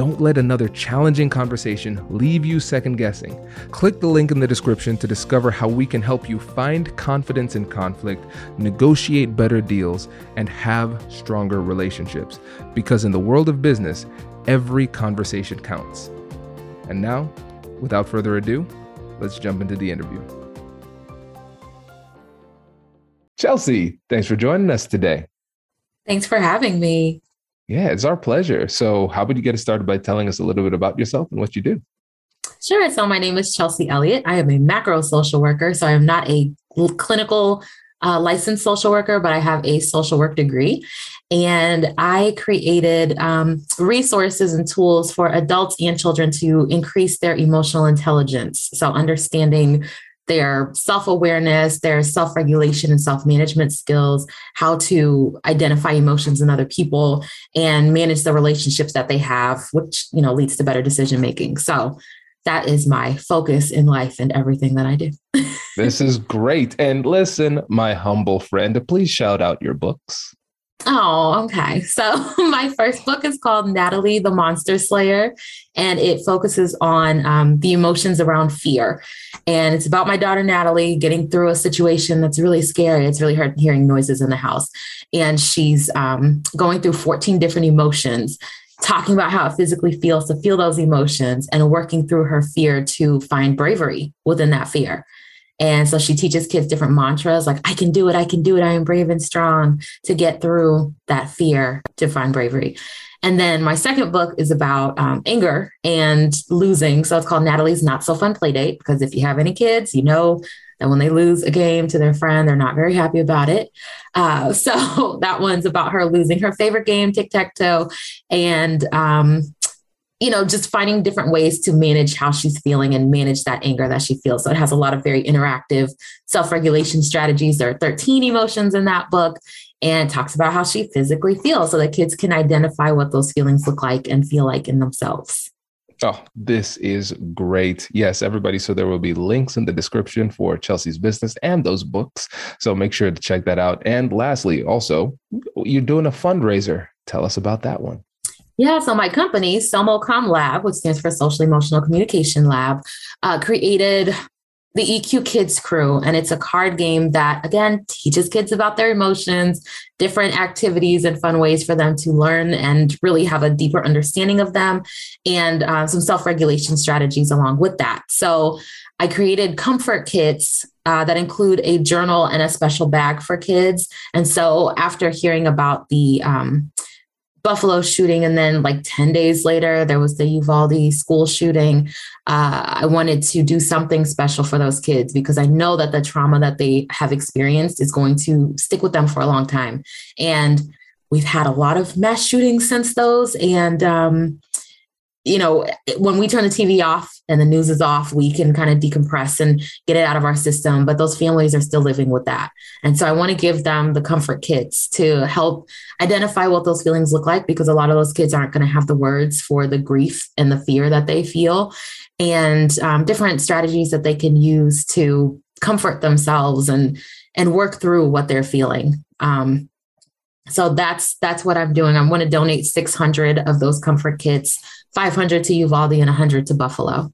Don't let another challenging conversation leave you second guessing. Click the link in the description to discover how we can help you find confidence in conflict, negotiate better deals, and have stronger relationships. Because in the world of business, every conversation counts. And now, without further ado, let's jump into the interview. Chelsea, thanks for joining us today. Thanks for having me. Yeah, it's our pleasure. So, how about you get us started by telling us a little bit about yourself and what you do? Sure. So, my name is Chelsea Elliott. I am a macro social worker. So, I am not a clinical uh, licensed social worker, but I have a social work degree. And I created um, resources and tools for adults and children to increase their emotional intelligence. So, understanding their self awareness, their self regulation and self management skills, how to identify emotions in other people and manage the relationships that they have, which, you know, leads to better decision making. So that is my focus in life and everything that I do. this is great. And listen, my humble friend, please shout out your books. Oh, okay. So my first book is called Natalie the Monster Slayer, and it focuses on um, the emotions around fear. And it's about my daughter Natalie getting through a situation that's really scary. It's really hard hearing noises in the house, and she's um, going through 14 different emotions. Talking about how it physically feels to feel those emotions and working through her fear to find bravery within that fear. And so she teaches kids different mantras like, I can do it, I can do it, I am brave and strong to get through that fear to find bravery. And then my second book is about um, anger and losing. So it's called Natalie's Not So Fun Playdate, because if you have any kids, you know that when they lose a game to their friend, they're not very happy about it. Uh, so that one's about her losing her favorite game, tic tac toe. And um, you know, just finding different ways to manage how she's feeling and manage that anger that she feels. So it has a lot of very interactive self regulation strategies. There are 13 emotions in that book and talks about how she physically feels so that kids can identify what those feelings look like and feel like in themselves. Oh, this is great. Yes, everybody. So there will be links in the description for Chelsea's business and those books. So make sure to check that out. And lastly, also, you're doing a fundraiser. Tell us about that one. Yeah, so my company, SOMOCOM Lab, which stands for Social Emotional Communication Lab, uh, created the EQ Kids Crew. And it's a card game that, again, teaches kids about their emotions, different activities and fun ways for them to learn and really have a deeper understanding of them, and uh, some self regulation strategies along with that. So I created comfort kits uh, that include a journal and a special bag for kids. And so after hearing about the, um, Buffalo shooting, and then like 10 days later, there was the Uvalde school shooting. Uh, I wanted to do something special for those kids because I know that the trauma that they have experienced is going to stick with them for a long time. And we've had a lot of mass shootings since those. And um, you know, when we turn the TV off and the news is off, we can kind of decompress and get it out of our system. But those families are still living with that. And so I want to give them the comfort kits to help identify what those feelings look like because a lot of those kids aren't going to have the words for the grief and the fear that they feel and um, different strategies that they can use to comfort themselves and and work through what they're feeling. Um, so that's that's what I'm doing. I'm going to donate 600 of those comfort kits 500 to Uvalde and 100 to Buffalo.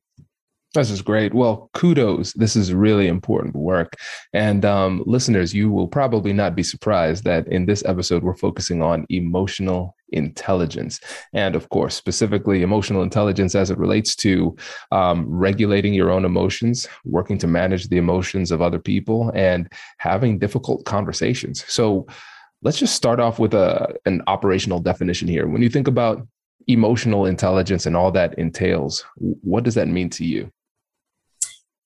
This is great. Well, kudos. This is really important work. And um, listeners, you will probably not be surprised that in this episode, we're focusing on emotional intelligence. And of course, specifically emotional intelligence as it relates to um, regulating your own emotions, working to manage the emotions of other people, and having difficult conversations. So, let's just start off with a, an operational definition here. When you think about emotional intelligence and all that entails. What does that mean to you?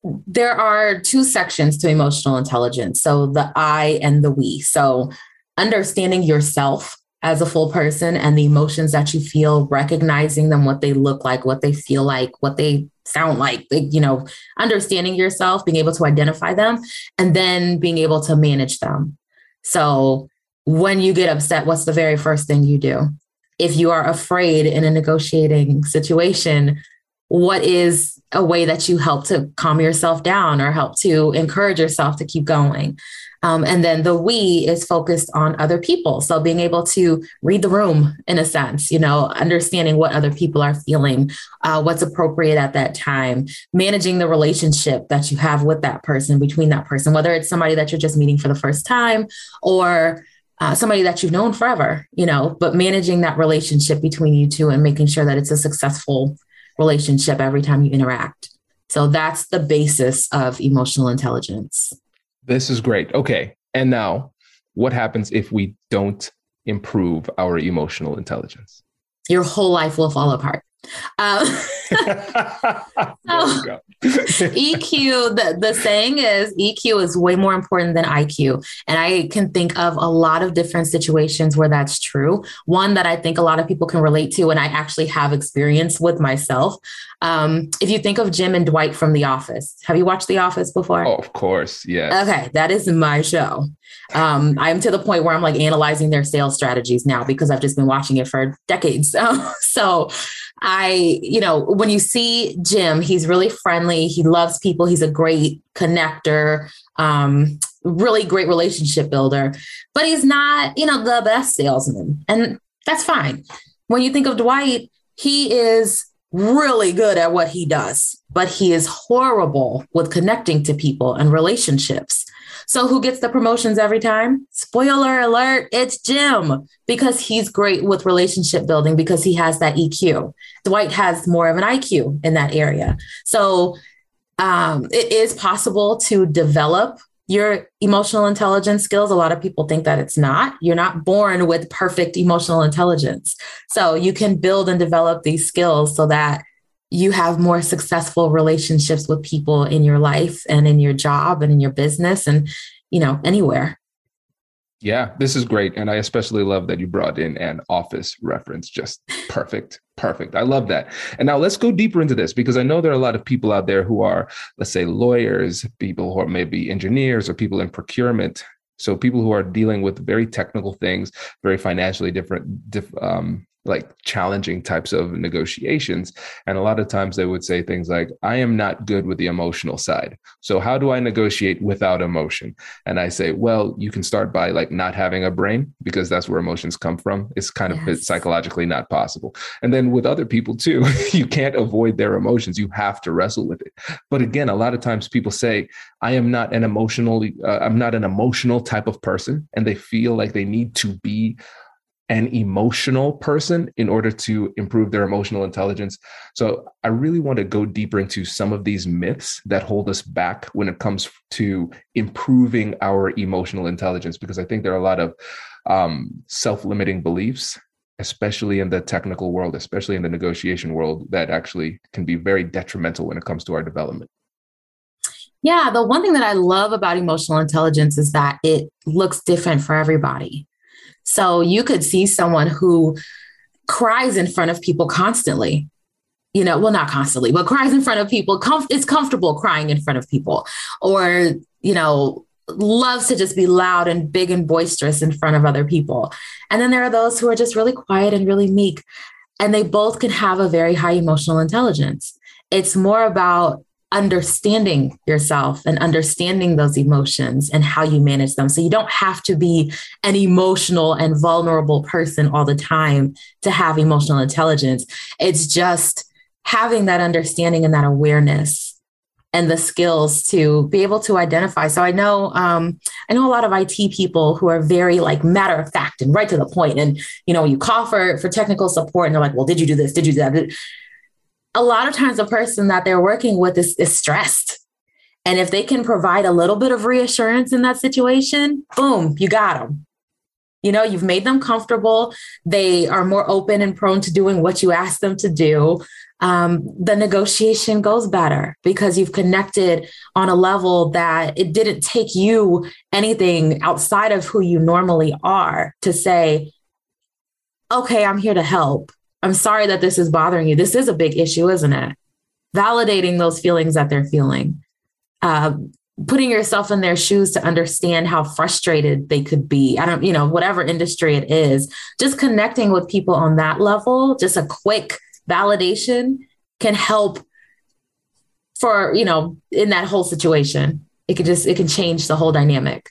There are two sections to emotional intelligence. So the I and the we. So understanding yourself as a full person and the emotions that you feel, recognizing them, what they look like, what they feel like, what they sound like, you know, understanding yourself, being able to identify them, and then being able to manage them. So when you get upset, what's the very first thing you do? if you are afraid in a negotiating situation, what is a way that you help to calm yourself down or help to encourage yourself to keep going? Um, and then the we is focused on other people. So being able to read the room in a sense, you know, understanding what other people are feeling, uh, what's appropriate at that time, managing the relationship that you have with that person, between that person, whether it's somebody that you're just meeting for the first time or uh, somebody that you've known forever, you know, but managing that relationship between you two and making sure that it's a successful relationship every time you interact. So that's the basis of emotional intelligence. This is great. Okay. And now, what happens if we don't improve our emotional intelligence? Your whole life will fall apart. Um, EQ, the, the saying is EQ is way more important than IQ. And I can think of a lot of different situations where that's true. One that I think a lot of people can relate to, and I actually have experience with myself. Um, if you think of Jim and Dwight from The Office, have you watched The Office before? Oh, of course. Yeah. Okay. That is my show. Um, I'm to the point where I'm like analyzing their sales strategies now because I've just been watching it for decades. so I, you know, when you see Jim, he's really friendly. He loves people. He's a great connector, um, really great relationship builder, but he's not, you know, the best salesman. And that's fine. When you think of Dwight, he is really good at what he does, but he is horrible with connecting to people and relationships. So who gets the promotions every time? Spoiler alert, it's Jim because he's great with relationship building because he has that EQ. Dwight has more of an IQ in that area. So um, it is possible to develop your emotional intelligence skills. A lot of people think that it's not. You're not born with perfect emotional intelligence. So you can build and develop these skills so that you have more successful relationships with people in your life and in your job and in your business and you know anywhere yeah this is great and i especially love that you brought in an office reference just perfect perfect. I love that. And now let's go deeper into this because i know there are a lot of people out there who are let's say lawyers people who are maybe engineers or people in procurement. So people who are dealing with very technical things very financially different diff, um, like challenging types of negotiations and a lot of times they would say things like i am not good with the emotional side so how do i negotiate without emotion? And i say well you can start by like not having a brain because that's where emotions come from. It's kind of psychologically not possible. And then with other people too you can't avoid their emotions you have to wrestle with it. But again a lot of times people say i am not an emotionally uh, i'm not an emotional type of person and they feel like they need to be an emotional person in order to improve their emotional intelligence. So I really want to go deeper into some of these myths that hold us back when it comes to improving our emotional intelligence, because I think there are a lot of um, self limiting beliefs. Especially in the technical world, especially in the negotiation world, that actually can be very detrimental when it comes to our development. Yeah, the one thing that I love about emotional intelligence is that it looks different for everybody. So you could see someone who cries in front of people constantly. you know, well, not constantly, but cries in front of people. It's comfortable crying in front of people, or, you know, loves to just be loud and big and boisterous in front of other people. And then there are those who are just really quiet and really meek. And they both can have a very high emotional intelligence. It's more about understanding yourself and understanding those emotions and how you manage them. So you don't have to be an emotional and vulnerable person all the time to have emotional intelligence. It's just having that understanding and that awareness and the skills to be able to identify. So I know um, I know a lot of IT people who are very like matter of fact and right to the point. And you know, you call for for technical support, and they're like, "Well, did you do this? Did you do that?" A lot of times, the person that they're working with is, is stressed, and if they can provide a little bit of reassurance in that situation, boom, you got them. You know, you've made them comfortable. They are more open and prone to doing what you ask them to do um, the negotiation goes better because you've connected on a level that it didn't take you anything outside of who you normally are to say, okay, I'm here to help. I'm sorry that this is bothering you. This is a big issue, isn't it? Validating those feelings that they're feeling, uh, putting yourself in their shoes to understand how frustrated they could be. I don't, you know, whatever industry it is, just connecting with people on that level, just a quick validation can help for, you know, in that whole situation. It could just, it can change the whole dynamic.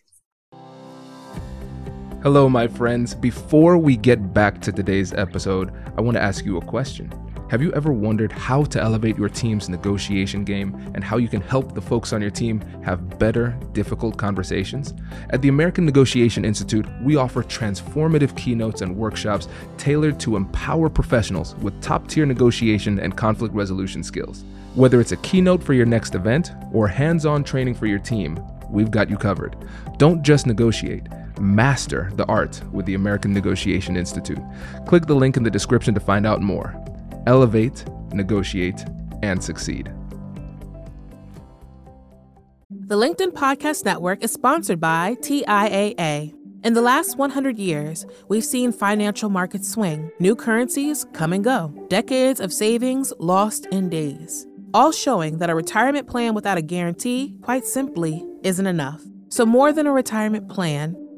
Hello, my friends. Before we get back to today's episode, I want to ask you a question. Have you ever wondered how to elevate your team's negotiation game and how you can help the folks on your team have better, difficult conversations? At the American Negotiation Institute, we offer transformative keynotes and workshops tailored to empower professionals with top tier negotiation and conflict resolution skills. Whether it's a keynote for your next event or hands on training for your team, we've got you covered. Don't just negotiate. Master the art with the American Negotiation Institute. Click the link in the description to find out more elevate, negotiate, and succeed. The LinkedIn Podcast Network is sponsored by TIAA. In the last 100 years, we've seen financial markets swing, new currencies come and go, decades of savings lost in days, all showing that a retirement plan without a guarantee, quite simply, isn't enough. So, more than a retirement plan,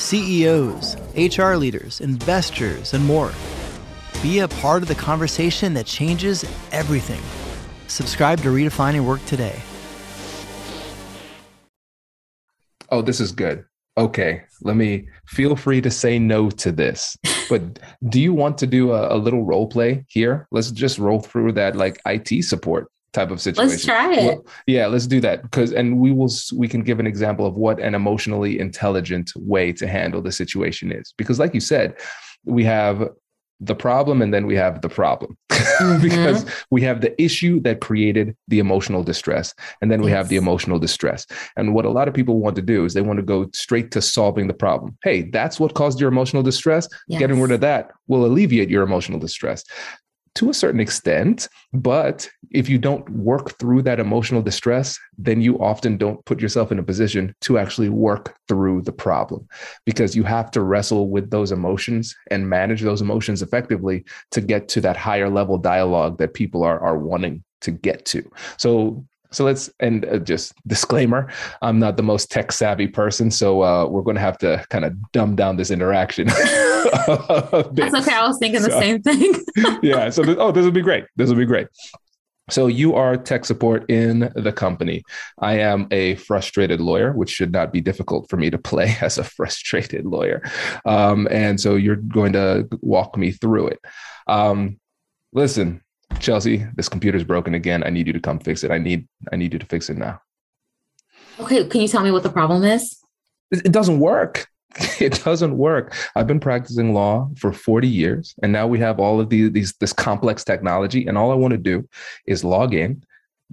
CEOs, HR leaders, investors, and more. Be a part of the conversation that changes everything. Subscribe to Redefining Work today. Oh, this is good. Okay, let me feel free to say no to this. But do you want to do a, a little role play here? Let's just roll through that like IT support type of situation. Let's try it. Well, yeah, let's do that because and we will we can give an example of what an emotionally intelligent way to handle the situation is. Because like you said, we have the problem and then we have the problem mm-hmm. because we have the issue that created the emotional distress and then we yes. have the emotional distress and what a lot of people want to do is they want to go straight to solving the problem hey that's what caused your emotional distress yes. getting rid of that will alleviate your emotional distress to a certain extent. But if you don't work through that emotional distress, then you often don't put yourself in a position to actually work through the problem because you have to wrestle with those emotions and manage those emotions effectively to get to that higher level dialogue that people are, are wanting to get to. So so let's and uh, just disclaimer: I'm not the most tech savvy person, so uh, we're going to have to kind of dumb down this interaction. That's okay. I was thinking so, the same thing. yeah. So th- oh, this will be great. This will be great. So you are tech support in the company. I am a frustrated lawyer, which should not be difficult for me to play as a frustrated lawyer. Um, and so you're going to walk me through it. Um, listen, Chelsea, this computer's broken again. I need you to come fix it. I need I need you to fix it now. Okay, can you tell me what the problem is? It doesn't work. It doesn't work. I've been practicing law for 40 years, and now we have all of these, these this complex technology. And all I want to do is log in,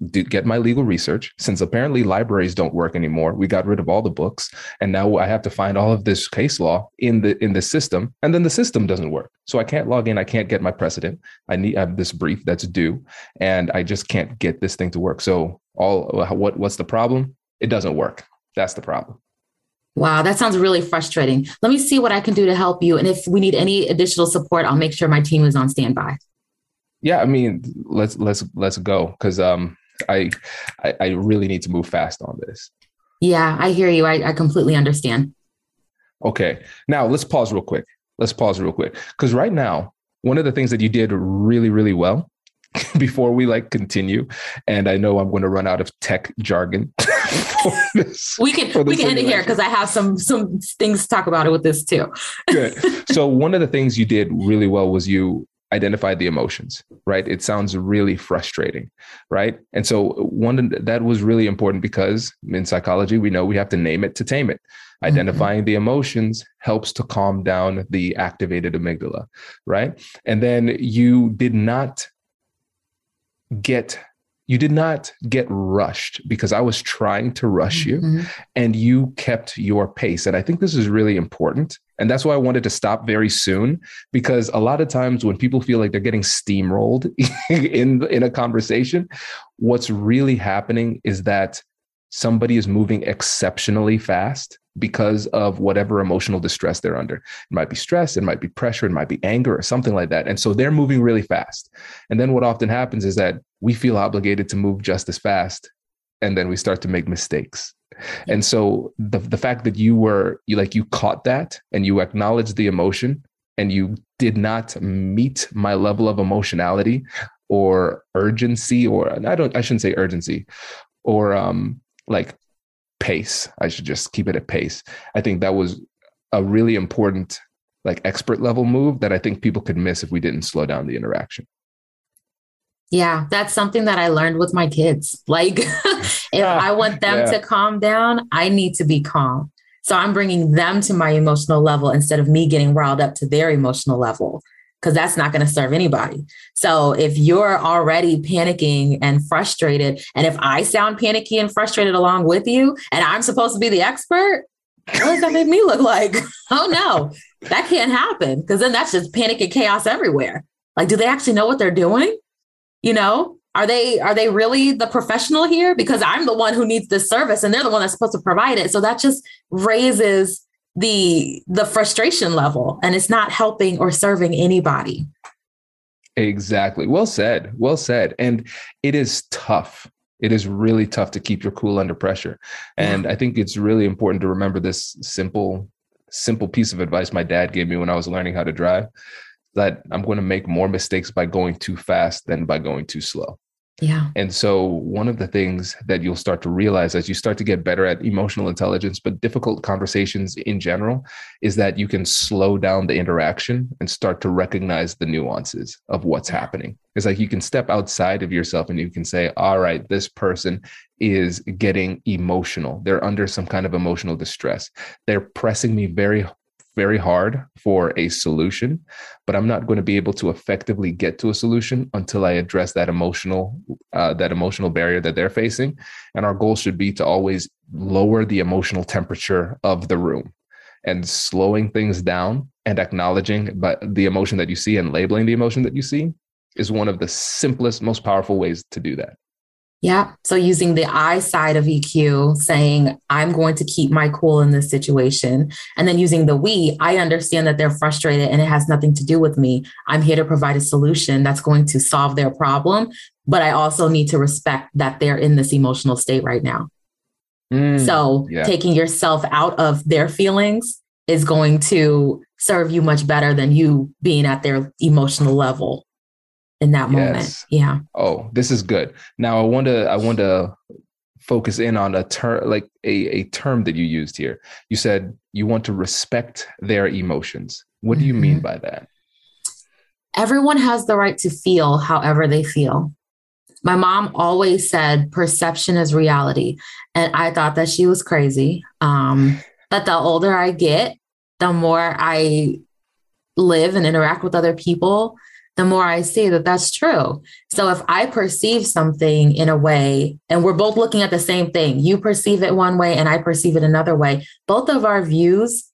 do, get my legal research. Since apparently libraries don't work anymore, we got rid of all the books, and now I have to find all of this case law in the in the system, and then the system doesn't work. So I can't log in. I can't get my precedent. I need I have this brief that's due, and I just can't get this thing to work. So all what what's the problem? It doesn't work. That's the problem. Wow, that sounds really frustrating. Let me see what I can do to help you. And if we need any additional support, I'll make sure my team is on standby. Yeah, I mean, let's let's let's go because um I, I, I really need to move fast on this. Yeah, I hear you. I, I completely understand. Okay, now let's pause real quick. Let's pause real quick because right now, one of the things that you did really really well before we like continue, and I know I'm going to run out of tech jargon. this, we can we can end it here because I have some some things to talk about it with this too. Good. So one of the things you did really well was you identified the emotions right? It sounds really frustrating right? And so one that was really important because in psychology we know we have to name it to tame it. Mm-hmm. identifying the emotions helps to calm down the activated amygdala right? And then you did not get you did not get rushed because I was trying to rush you mm-hmm. and you kept your pace. And I think this is really important. And that's why I wanted to stop very soon because a lot of times when people feel like they're getting steamrolled in, in a conversation, what's really happening is that somebody is moving exceptionally fast because of whatever emotional distress they're under. It might be stress, it might be pressure, it might be anger or something like that. And so they're moving really fast. And then what often happens is that we feel obligated to move just as fast and then we start to make mistakes. And so the the fact that you were you like you caught that and you acknowledged the emotion and you did not meet my level of emotionality or urgency or I don't I shouldn't say urgency or um like pace. I should just keep it at pace. I think that was a really important, like expert level move that I think people could miss if we didn't slow down the interaction. Yeah, that's something that I learned with my kids. Like, if I want them yeah. to calm down, I need to be calm. So I'm bringing them to my emotional level instead of me getting riled up to their emotional level because that's not going to serve anybody. So if you're already panicking and frustrated, and if I sound panicky and frustrated along with you, and I'm supposed to be the expert, what does that make me look like? oh no, that can't happen because then that's just panic and chaos everywhere. Like, do they actually know what they're doing? You know, are they are they really the professional here? Because I'm the one who needs this service, and they're the one that's supposed to provide it. So that just raises the the frustration level and it's not helping or serving anybody. Exactly. Well said. Well said. And it is tough. It is really tough to keep your cool under pressure. And yeah. i think it's really important to remember this simple simple piece of advice my dad gave me when i was learning how to drive that i'm going to make more mistakes by going too fast than by going too slow yeah. And so, one of the things that you'll start to realize as you start to get better at emotional intelligence, but difficult conversations in general, is that you can slow down the interaction and start to recognize the nuances of what's happening. It's like you can step outside of yourself and you can say, all right, this person is getting emotional. They're under some kind of emotional distress. They're pressing me very very hard for a solution, but I'm not going to be able to effectively get to a solution until I address that emotional uh, that emotional barrier that they're facing. And our goal should be to always lower the emotional temperature of the room and slowing things down and acknowledging but the emotion that you see and labeling the emotion that you see is one of the simplest most powerful ways to do that yeah. So using the I side of EQ, saying, I'm going to keep my cool in this situation. And then using the we, I understand that they're frustrated and it has nothing to do with me. I'm here to provide a solution that's going to solve their problem. But I also need to respect that they're in this emotional state right now. Mm, so yeah. taking yourself out of their feelings is going to serve you much better than you being at their emotional level in that yes. moment. Yeah. Oh, this is good. Now I want to I want to focus in on a term like a, a term that you used here. You said you want to respect their emotions. What do you mean mm-hmm. by that? Everyone has the right to feel however they feel. My mom always said perception is reality. And I thought that she was crazy. Um, but the older I get, the more I live and interact with other people, the more I see that that's true. So if I perceive something in a way, and we're both looking at the same thing, you perceive it one way and I perceive it another way, both of our views,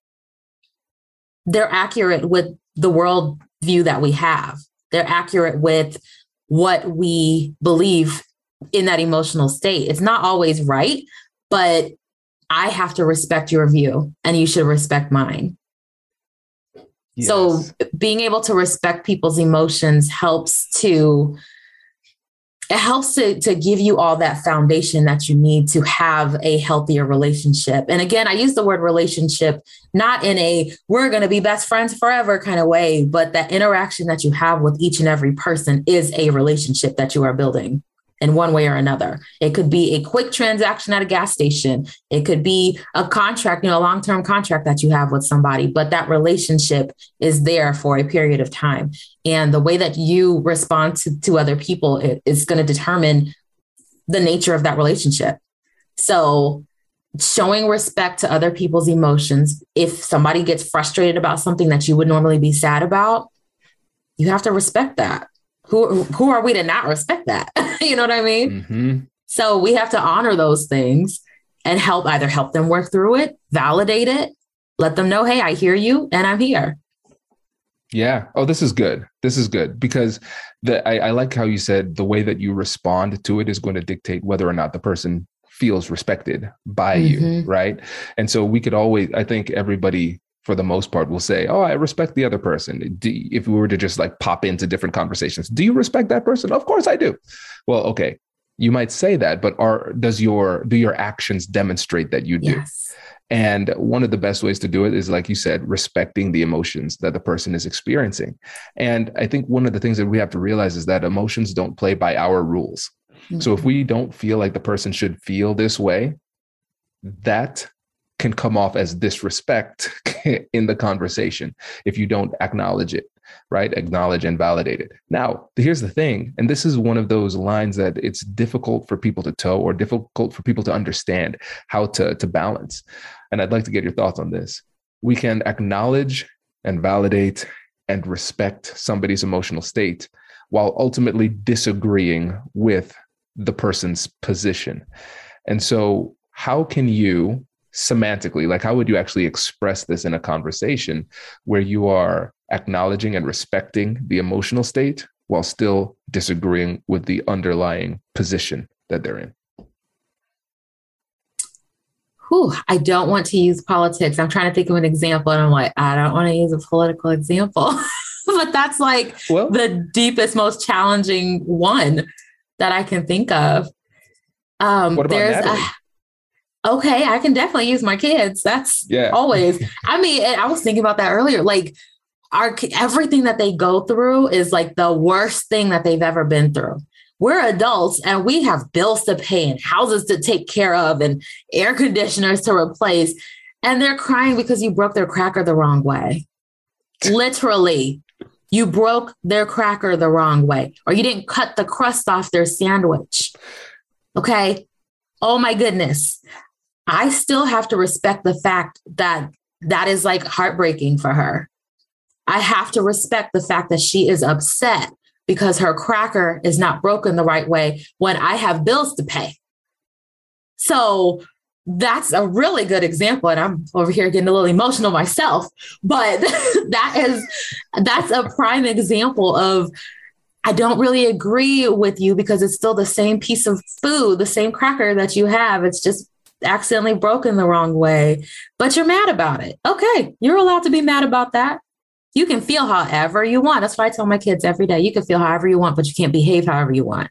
they're accurate with the world view that we have. They're accurate with what we believe in that emotional state. It's not always right, but I have to respect your view and you should respect mine. Yes. So being able to respect people's emotions helps to it helps to, to give you all that foundation that you need to have a healthier relationship. And again, I use the word relationship not in a we're going to be best friends forever kind of way, but that interaction that you have with each and every person is a relationship that you are building in one way or another. It could be a quick transaction at a gas station. It could be a contract, you know, a long term contract that you have with somebody, but that relationship is there for a period of time. And the way that you respond to, to other people is going to determine the nature of that relationship. So, showing respect to other people's emotions, if somebody gets frustrated about something that you would normally be sad about, you have to respect that who who are we to not respect that? you know what I mean? Mm-hmm. So we have to honor those things and help either help them work through it, validate it, let them know, hey, I hear you and I'm here. Yeah. Oh, this is good. This is good because the I, I like how you said the way that you respond to it is going to dictate whether or not the person feels respected by mm-hmm. you, right? And so we could always, I think everybody for the most part will say, "Oh, I respect the other person." Do, if we were to just like pop into different conversations, do you respect that person? Of course I do. Well, okay, you might say that, but are does your do your actions demonstrate that you do? Yes. And one of the best ways to do it is, like you said, respecting the emotions that the person is experiencing. And I think one of the things that we have to realize is that emotions don't play by our rules. Mm-hmm. So if mm-hmm. we don't feel like the person should feel this way, that can come off as disrespect in the conversation if you don't acknowledge it right? Acknowledge and validate it. Now here's the thing and this is one of those lines that it's difficult for people to toe or difficult for people to understand how to to balance. And i'd like to get your thoughts on this. We can acknowledge and validate and respect somebody's emotional state while ultimately disagreeing with the person's position. And so how can you semantically like how would you actually express this in a conversation where you are acknowledging and respecting the emotional state while still disagreeing with the underlying position that they're in Whew, I don't want to use politics. I'm trying to think of an example, and I'm like, I don't want to use a political example. but that's like well, the deepest, most challenging one that I can think of. Um, what about there's a okay, I can definitely use my kids. That's yeah. always. I mean, I was thinking about that earlier. Like, our everything that they go through is like the worst thing that they've ever been through. We're adults and we have bills to pay and houses to take care of and air conditioners to replace. And they're crying because you broke their cracker the wrong way. Literally, you broke their cracker the wrong way, or you didn't cut the crust off their sandwich. Okay. Oh my goodness. I still have to respect the fact that that is like heartbreaking for her. I have to respect the fact that she is upset because her cracker is not broken the right way when I have bills to pay. So that's a really good example. And I'm over here getting a little emotional myself, but that is that's a prime example of I don't really agree with you because it's still the same piece of food, the same cracker that you have. It's just accidentally broken the wrong way, but you're mad about it. Okay, you're allowed to be mad about that. You can feel however you want. That's what I tell my kids every day. You can feel however you want, but you can't behave however you want.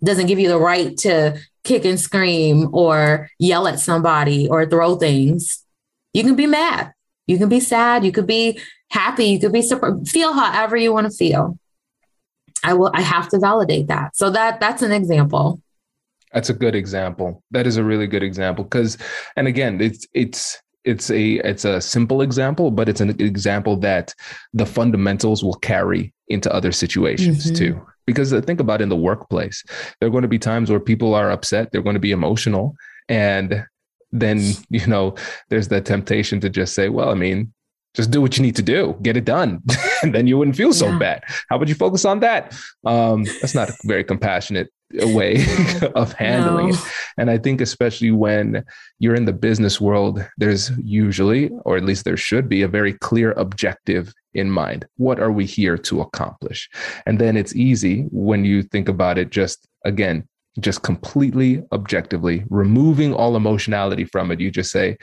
It doesn't give you the right to kick and scream or yell at somebody or throw things. You can be mad. You can be sad. You could be happy. You could be super, feel however you want to feel. I will. I have to validate that. So that that's an example. That's a good example. That is a really good example because, and again, it's it's it's a it's a simple example, but it's an example that the fundamentals will carry into other situations mm-hmm. too. Because uh, think about in the workplace, there are going to be times where people are upset, they're going to be emotional, and then you know there's the temptation to just say, well, I mean, just do what you need to do, get it done, and then you wouldn't feel so yeah. bad. How about you focus on that? Um, that's not very compassionate way of handling no. it. And I think, especially when you're in the business world, there's usually, or at least there should be, a very clear objective in mind. What are we here to accomplish? And then it's easy when you think about it, just again, just completely objectively removing all emotionality from it. You just say,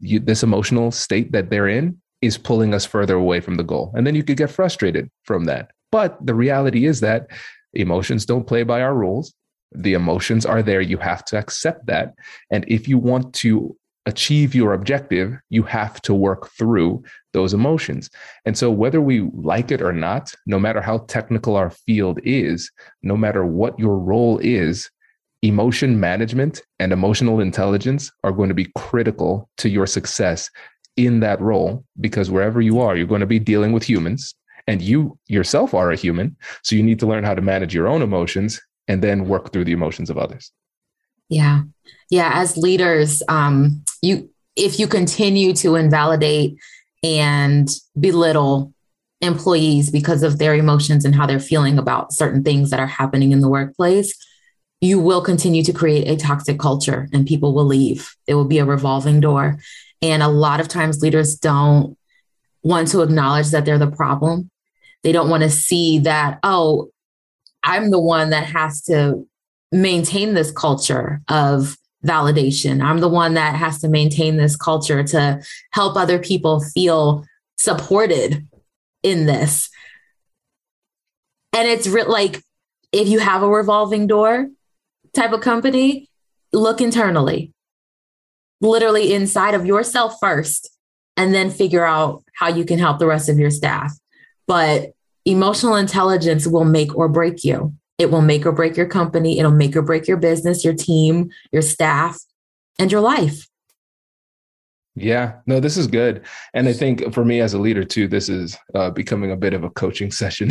you, this emotional state that they're in is pulling us further away from the goal. And then you could get frustrated from that. But the reality is that emotions don't play by our rules. The emotions are there. You have to accept that. And if you want to achieve your objective, you have to work through those emotions. And so, whether we like it or not, no matter how technical our field is, no matter what your role is, emotion management and emotional intelligence are going to be critical to your success in that role because wherever you are, you're going to be dealing with humans and you yourself are a human. So you need to learn how to manage your own emotions and then work through the emotions of others. Yeah. Yeah. As leaders, um, you, if you continue to invalidate and belittle employees because of their emotions and how they're feeling about certain things that are happening in the workplace, you will continue to create a toxic culture and people will leave. It will be a revolving door. And a lot of times leaders don't want to acknowledge that they're the problem. They don't want to see that, oh, I'm the one that has to maintain this culture of validation. I'm the one that has to maintain this culture to help other people feel supported in this. And it's re- like if you have a revolving door type of company, look internally literally inside of yourself first and then figure out how you can help the rest of your staff. But emotional intelligence will make or break you. It will make or break your company. It'll make or break your business, your team, your staff, and your life. Yeah, no, this is good. And I think for me as a leader too, this is uh, becoming a bit of a coaching session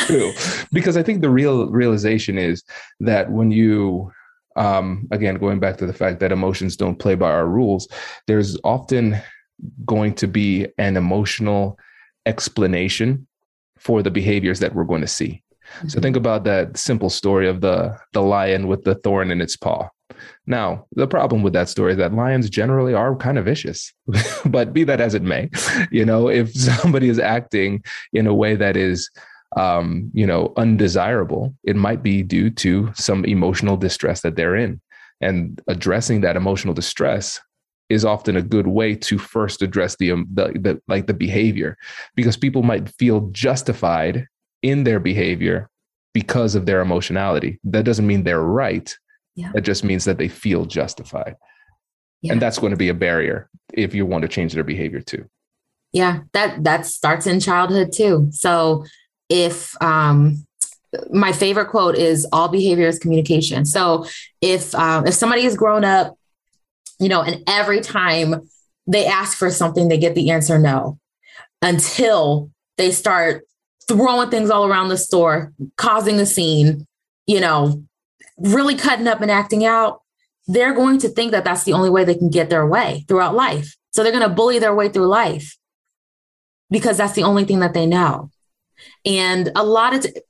too, because I think the real realization is that when you um, again, going back to the fact that emotions don't play by our rules, there's often going to be an emotional explanation for the behaviors that we're going to see. Mm-hmm. So think about that simple story of the the lion with the thorn in its paw. Now, the problem with that story is that lions generally are kind of vicious, but be that as it may, you know, if somebody is acting in a way that is um, you know, undesirable, it might be due to some emotional distress that they're in. And addressing that emotional distress is often a good way to first address the, um, the, the like the behavior, because people might feel justified in their behavior because of their emotionality. That doesn't mean they're right. Yeah. That just means that they feel justified. Yeah. And that's going to be a barrier if you want to change their behavior too. Yeah, that that starts in childhood too. So if um, my favorite quote is all behavior is communication. So if um, if somebody has grown up, you know, and every time they ask for something, they get the answer no, until they start throwing things all around the store, causing a scene, you know, really cutting up and acting out, they're going to think that that's the only way they can get their way throughout life. So they're going to bully their way through life because that's the only thing that they know. And a lot of, t-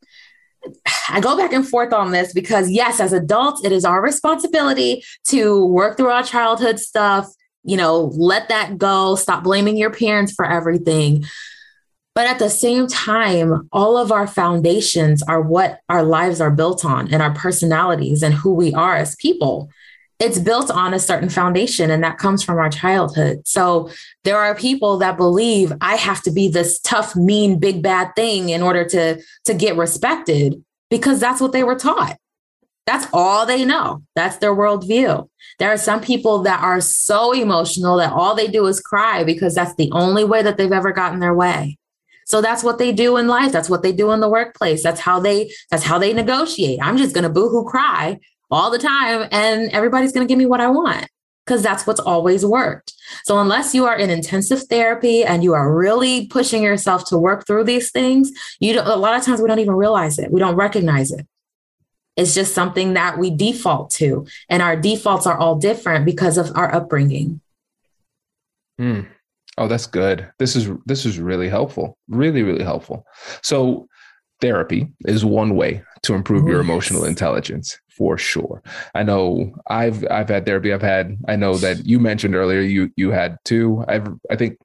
I go back and forth on this because, yes, as adults, it is our responsibility to work through our childhood stuff, you know, let that go, stop blaming your parents for everything. But at the same time, all of our foundations are what our lives are built on and our personalities and who we are as people it's built on a certain foundation and that comes from our childhood. So there are people that believe I have to be this tough, mean, big bad thing in order to to get respected because that's what they were taught. That's all they know. That's their worldview. There are some people that are so emotional that all they do is cry because that's the only way that they've ever gotten their way. So that's what they do in life. That's what they do in the workplace. That's how they that's how they negotiate. I'm just going to boohoo cry all the time and everybody's going to give me what I want because that's what's always worked. So unless you are in intensive therapy and you are really pushing yourself to work through these things, you a lot of times we don't even realize it. We don't recognize it. It's just something that we default to and our defaults are all different because of our upbringing. Mm. Oh, that's good. This is this is really helpful. Really, really helpful. So therapy is one way to improve your emotional intelligence for sure. I know I've I've had therapy. I've had I know that you mentioned earlier you you had two. I've I think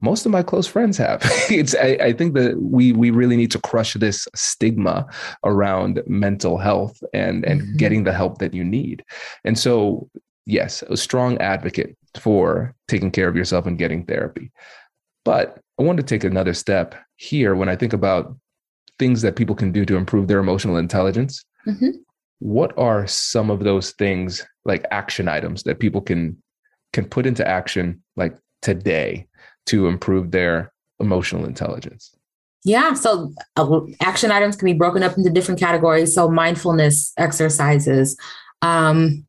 most of my close friends have. it's I, I, think that we we really need to crush this stigma around mental health and and mm-hmm. getting the help that you need. And so yes, a strong advocate for taking care of yourself and getting therapy. But I want to take another step here when I think about things that people can do to improve their emotional intelligence. Mm-hmm. What are some of those things like action items that people can can put into action like today to improve their emotional intelligence? Yeah. So uh, action items can be broken up into different categories. So mindfulness exercises. Um,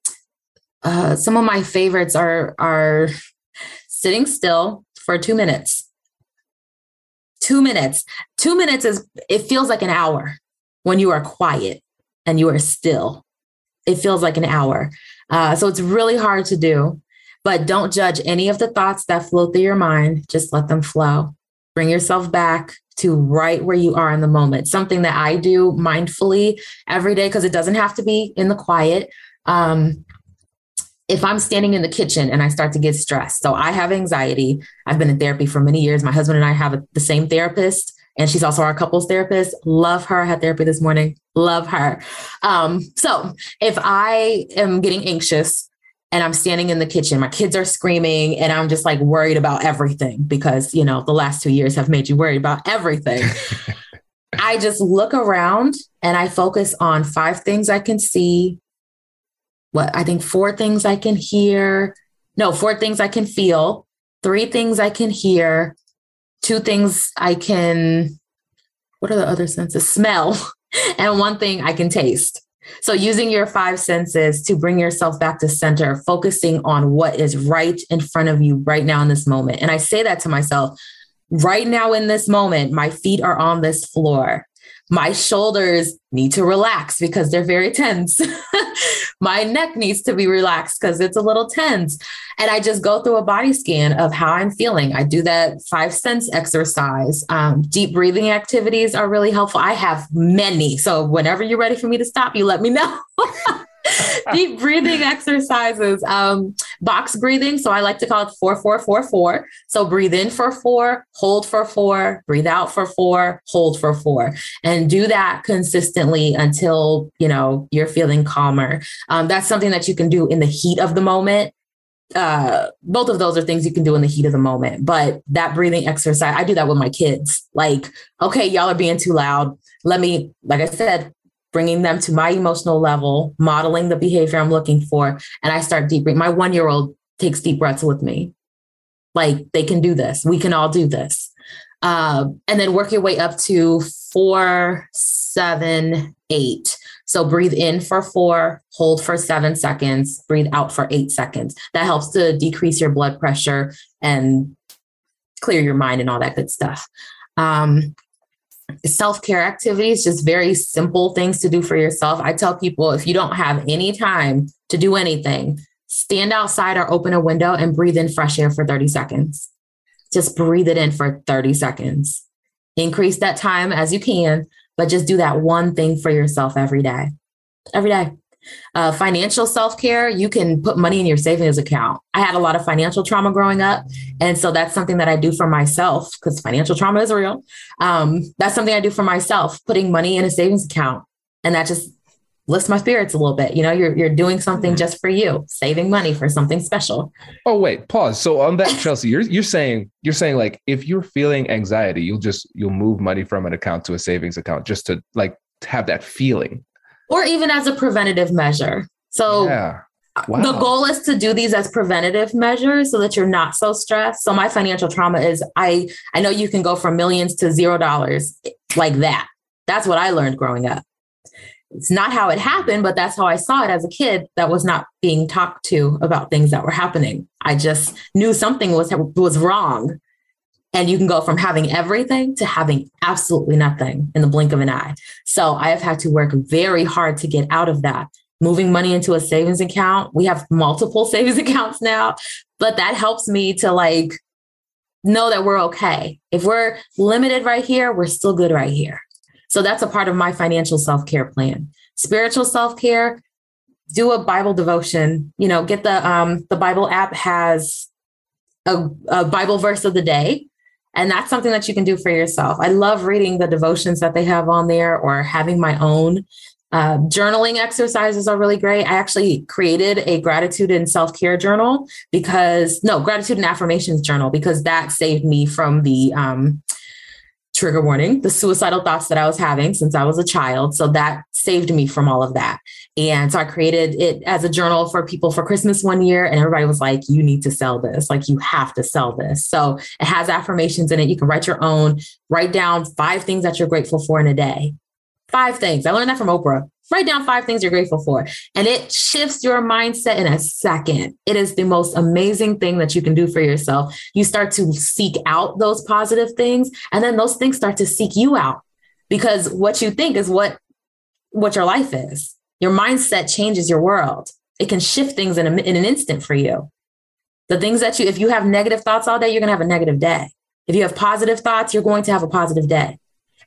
uh, some of my favorites are are sitting still for two minutes. Two minutes. Two minutes is it feels like an hour when you are quiet and you are still. It feels like an hour. Uh, so it's really hard to do. But don't judge any of the thoughts that flow through your mind. Just let them flow. Bring yourself back to right where you are in the moment. Something that I do mindfully every day because it doesn't have to be in the quiet. Um, if I'm standing in the kitchen and I start to get stressed, so I have anxiety. I've been in therapy for many years. My husband and I have the same therapist, and she's also our couples therapist. Love her. I had therapy this morning. Love her. Um, so if I am getting anxious, and I'm standing in the kitchen. My kids are screaming, and I'm just like worried about everything because, you know, the last two years have made you worried about everything. I just look around and I focus on five things I can see. What I think four things I can hear. No, four things I can feel, three things I can hear, two things I can, what are the other senses? Smell, and one thing I can taste. So, using your five senses to bring yourself back to center, focusing on what is right in front of you right now in this moment. And I say that to myself right now in this moment, my feet are on this floor my shoulders need to relax because they're very tense. my neck needs to be relaxed because it's a little tense. And I just go through a body scan of how I'm feeling. I do that five sense exercise. Um, deep breathing activities are really helpful. I have many. So whenever you're ready for me to stop, you let me know. deep breathing exercises, um, box breathing. So I like to call it four, four, four, four. So breathe in for four, hold for four, breathe out for four, hold for four, and do that consistently until you know you're feeling calmer. Um, that's something that you can do in the heat of the moment uh both of those are things you can do in the heat of the moment but that breathing exercise i do that with my kids like okay y'all are being too loud let me like i said bringing them to my emotional level, modeling the behavior I'm looking for. And I start deep breathing. My one year old takes deep breaths with me. Like they can do this. We can all do this. Uh, and then work your way up to four, seven, eight. So breathe in for four, hold for seven seconds, breathe out for eight seconds. That helps to decrease your blood pressure and clear your mind and all that good stuff. Um, self care activities, just very simple things to do for yourself. I tell people if you don't have any time to do anything, stand outside or open a window and breathe in fresh air for 30 seconds. Just breathe it in for 30 seconds. Increase that time as you can, but just do that one thing for yourself every day. Every day. Uh, financial self care, you can put money in your savings account. I had a lot of financial trauma growing up. And so that's something that I do for myself because financial trauma is real. Um, that's something I do for myself, putting money in a savings account. And that just lifts my spirits a little bit. You know, you're, you're doing something mm-hmm. just for you, saving money for something special. Oh, wait, pause. So on that, Chelsea, you're, you're saying, you're saying like, if you're feeling anxiety, you'll just, you'll move money from an account to a savings account just to like have that feeling or even as a preventative measure. So yeah. Wow. The goal is to do these as preventative measures so that you're not so stressed. So my financial trauma is I I know you can go from millions to zero dollars like that. That's what I learned growing up. It's not how it happened, but that's how I saw it as a kid that was not being talked to about things that were happening. I just knew something was was wrong and you can go from having everything to having absolutely nothing in the blink of an eye. So I have had to work very hard to get out of that. moving money into a savings account. We have multiple savings accounts now, but that helps me to like know that we're okay. If we're limited right here, we're still good right here. So that's a part of my financial self care plan. Spiritual self care, do a Bible devotion. You know, get the um, the Bible app has a, a Bible verse of the day. And that's something that you can do for yourself. I love reading the devotions that they have on there or having my own. Uh, journaling exercises are really great. I actually created a gratitude and self care journal because, no, gratitude and affirmations journal because that saved me from the um, trigger warning, the suicidal thoughts that I was having since I was a child. So that saved me from all of that. And so I created it as a journal for people for Christmas one year. And everybody was like, you need to sell this. Like, you have to sell this. So it has affirmations in it. You can write your own, write down five things that you're grateful for in a day. Five things. I learned that from Oprah. Write down five things you're grateful for. And it shifts your mindset in a second. It is the most amazing thing that you can do for yourself. You start to seek out those positive things, and then those things start to seek you out because what you think is what what your life is. Your mindset changes your world. It can shift things in, a, in an instant for you. The things that you, if you have negative thoughts all day, you're going to have a negative day. If you have positive thoughts, you're going to have a positive day.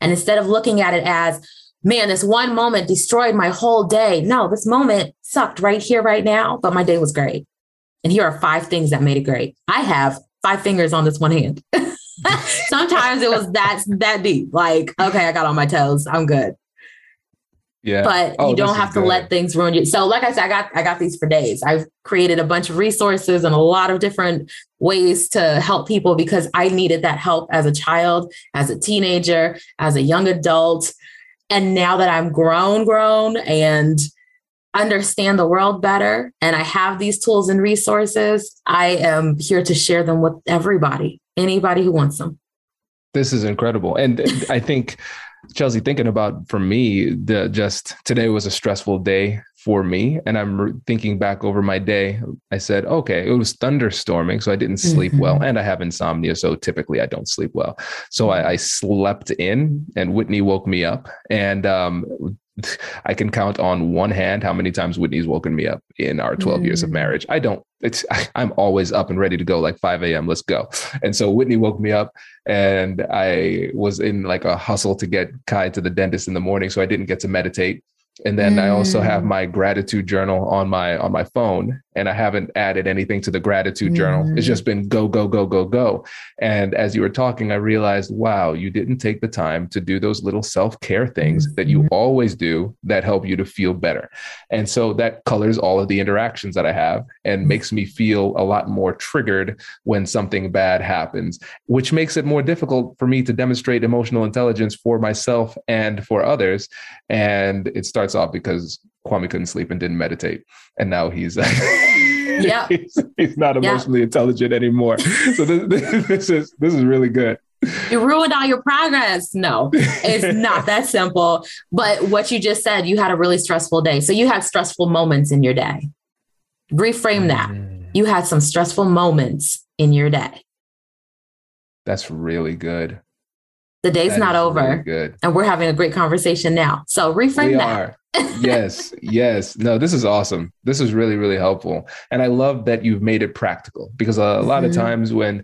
And instead of looking at it as, man, this one moment destroyed my whole day. No, this moment sucked right here, right now, but my day was great. And here are five things that made it great. I have five fingers on this one hand. Sometimes it was that that deep. Like, okay, I got on my toes. I'm good. Yeah. But oh, you don't have to good. let things ruin you. So, like I said, I got I got these for days. I've created a bunch of resources and a lot of different ways to help people because I needed that help as a child, as a teenager, as a young adult. And now that I'm grown, grown and understand the world better and I have these tools and resources, I am here to share them with everybody, anybody who wants them. This is incredible. And I think Chelsea, thinking about for me, the just today was a stressful day for me. And I'm re- thinking back over my day. I said, okay, it was thunderstorming. So I didn't sleep mm-hmm. well. And I have insomnia. So typically I don't sleep well. So I, I slept in and Whitney woke me up. And um, I can count on one hand how many times Whitney's woken me up in our 12 mm. years of mm. marriage. I don't, it's, I'm always up and ready to go like 5 a.m. Let's go. And so Whitney woke me up and I was in like a hustle to get Kai to the dentist in the morning. So I didn't get to meditate and then mm. i also have mm. my gratitude journal on my on my phone and i haven't added anything to the gratitude mm. journal it's just been go go go go go and as you were talking i realized wow you didn't take the time to do those little self-care things mm. that you mm-hmm. always do that help you to feel better and so that colors all of the interactions that i have and mm. makes me feel a lot more triggered when something bad happens which makes it more difficult for me to demonstrate emotional intelligence for myself and for others and it starts starts off because Kwame couldn't sleep and didn't meditate, and now he's yeah he's, he's, not emotionally yeah. intelligent anymore. So this, this is this is really good. You ruined all your progress. No, it's not that simple. But what you just said, you had a really stressful day. So you had stressful moments in your day. Reframe that. Mm. You had some stressful moments in your day. That's really good. The day's that not over. Really good. And we're having a great conversation now. So reframe we that. Are yes, yes. No, this is awesome. This is really, really helpful. And I love that you've made it practical because a, a lot mm-hmm. of times when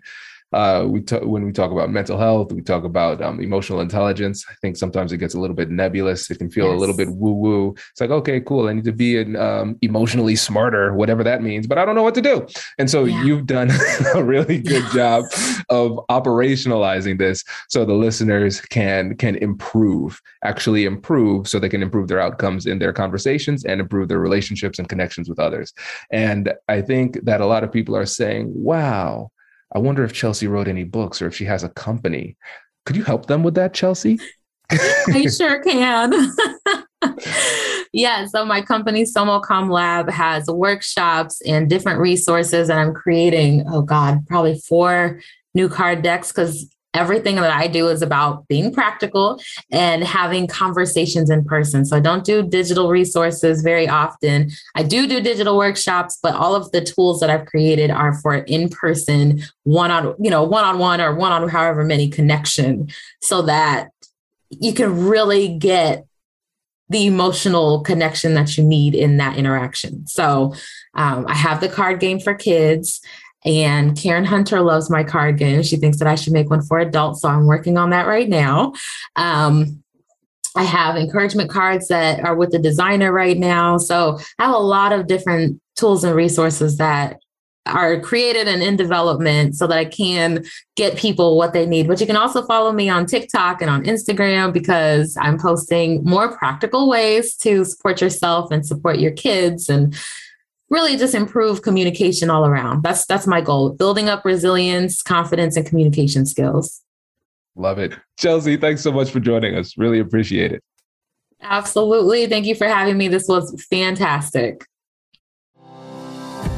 uh, we t- when we talk about mental health, we talk about um, emotional intelligence. I think sometimes it gets a little bit nebulous. It can feel yes. a little bit woo woo. It's like, okay, cool. I need to be an um, emotionally smarter, whatever that means, but I don't know what to do. And so yeah. you've done a really good job of operationalizing this, so the listeners can can improve, actually improve, so they can improve their outcomes in their conversations and improve their relationships and connections with others. And I think that a lot of people are saying, "Wow." I wonder if Chelsea wrote any books or if she has a company. Could you help them with that, Chelsea? I sure can. yeah, so my company SomoCom Lab has workshops and different resources, and I'm creating, oh God, probably four new card decks because everything that I do is about being practical and having conversations in person. So I don't do digital resources very often. I do do digital workshops, but all of the tools that I've created are for in-person, one on, you know, one-on-one or one on however many connection so that you can really get the emotional connection that you need in that interaction. So um, I have the card game for kids. And Karen Hunter loves my card game. She thinks that I should make one for adults. So I'm working on that right now. Um, I have encouragement cards that are with the designer right now. So I have a lot of different tools and resources that are created and in development so that I can get people what they need. But you can also follow me on TikTok and on Instagram because I'm posting more practical ways to support yourself and support your kids and really just improve communication all around. That's that's my goal, building up resilience, confidence and communication skills. Love it. Chelsea, thanks so much for joining us. Really appreciate it. Absolutely. Thank you for having me. This was fantastic.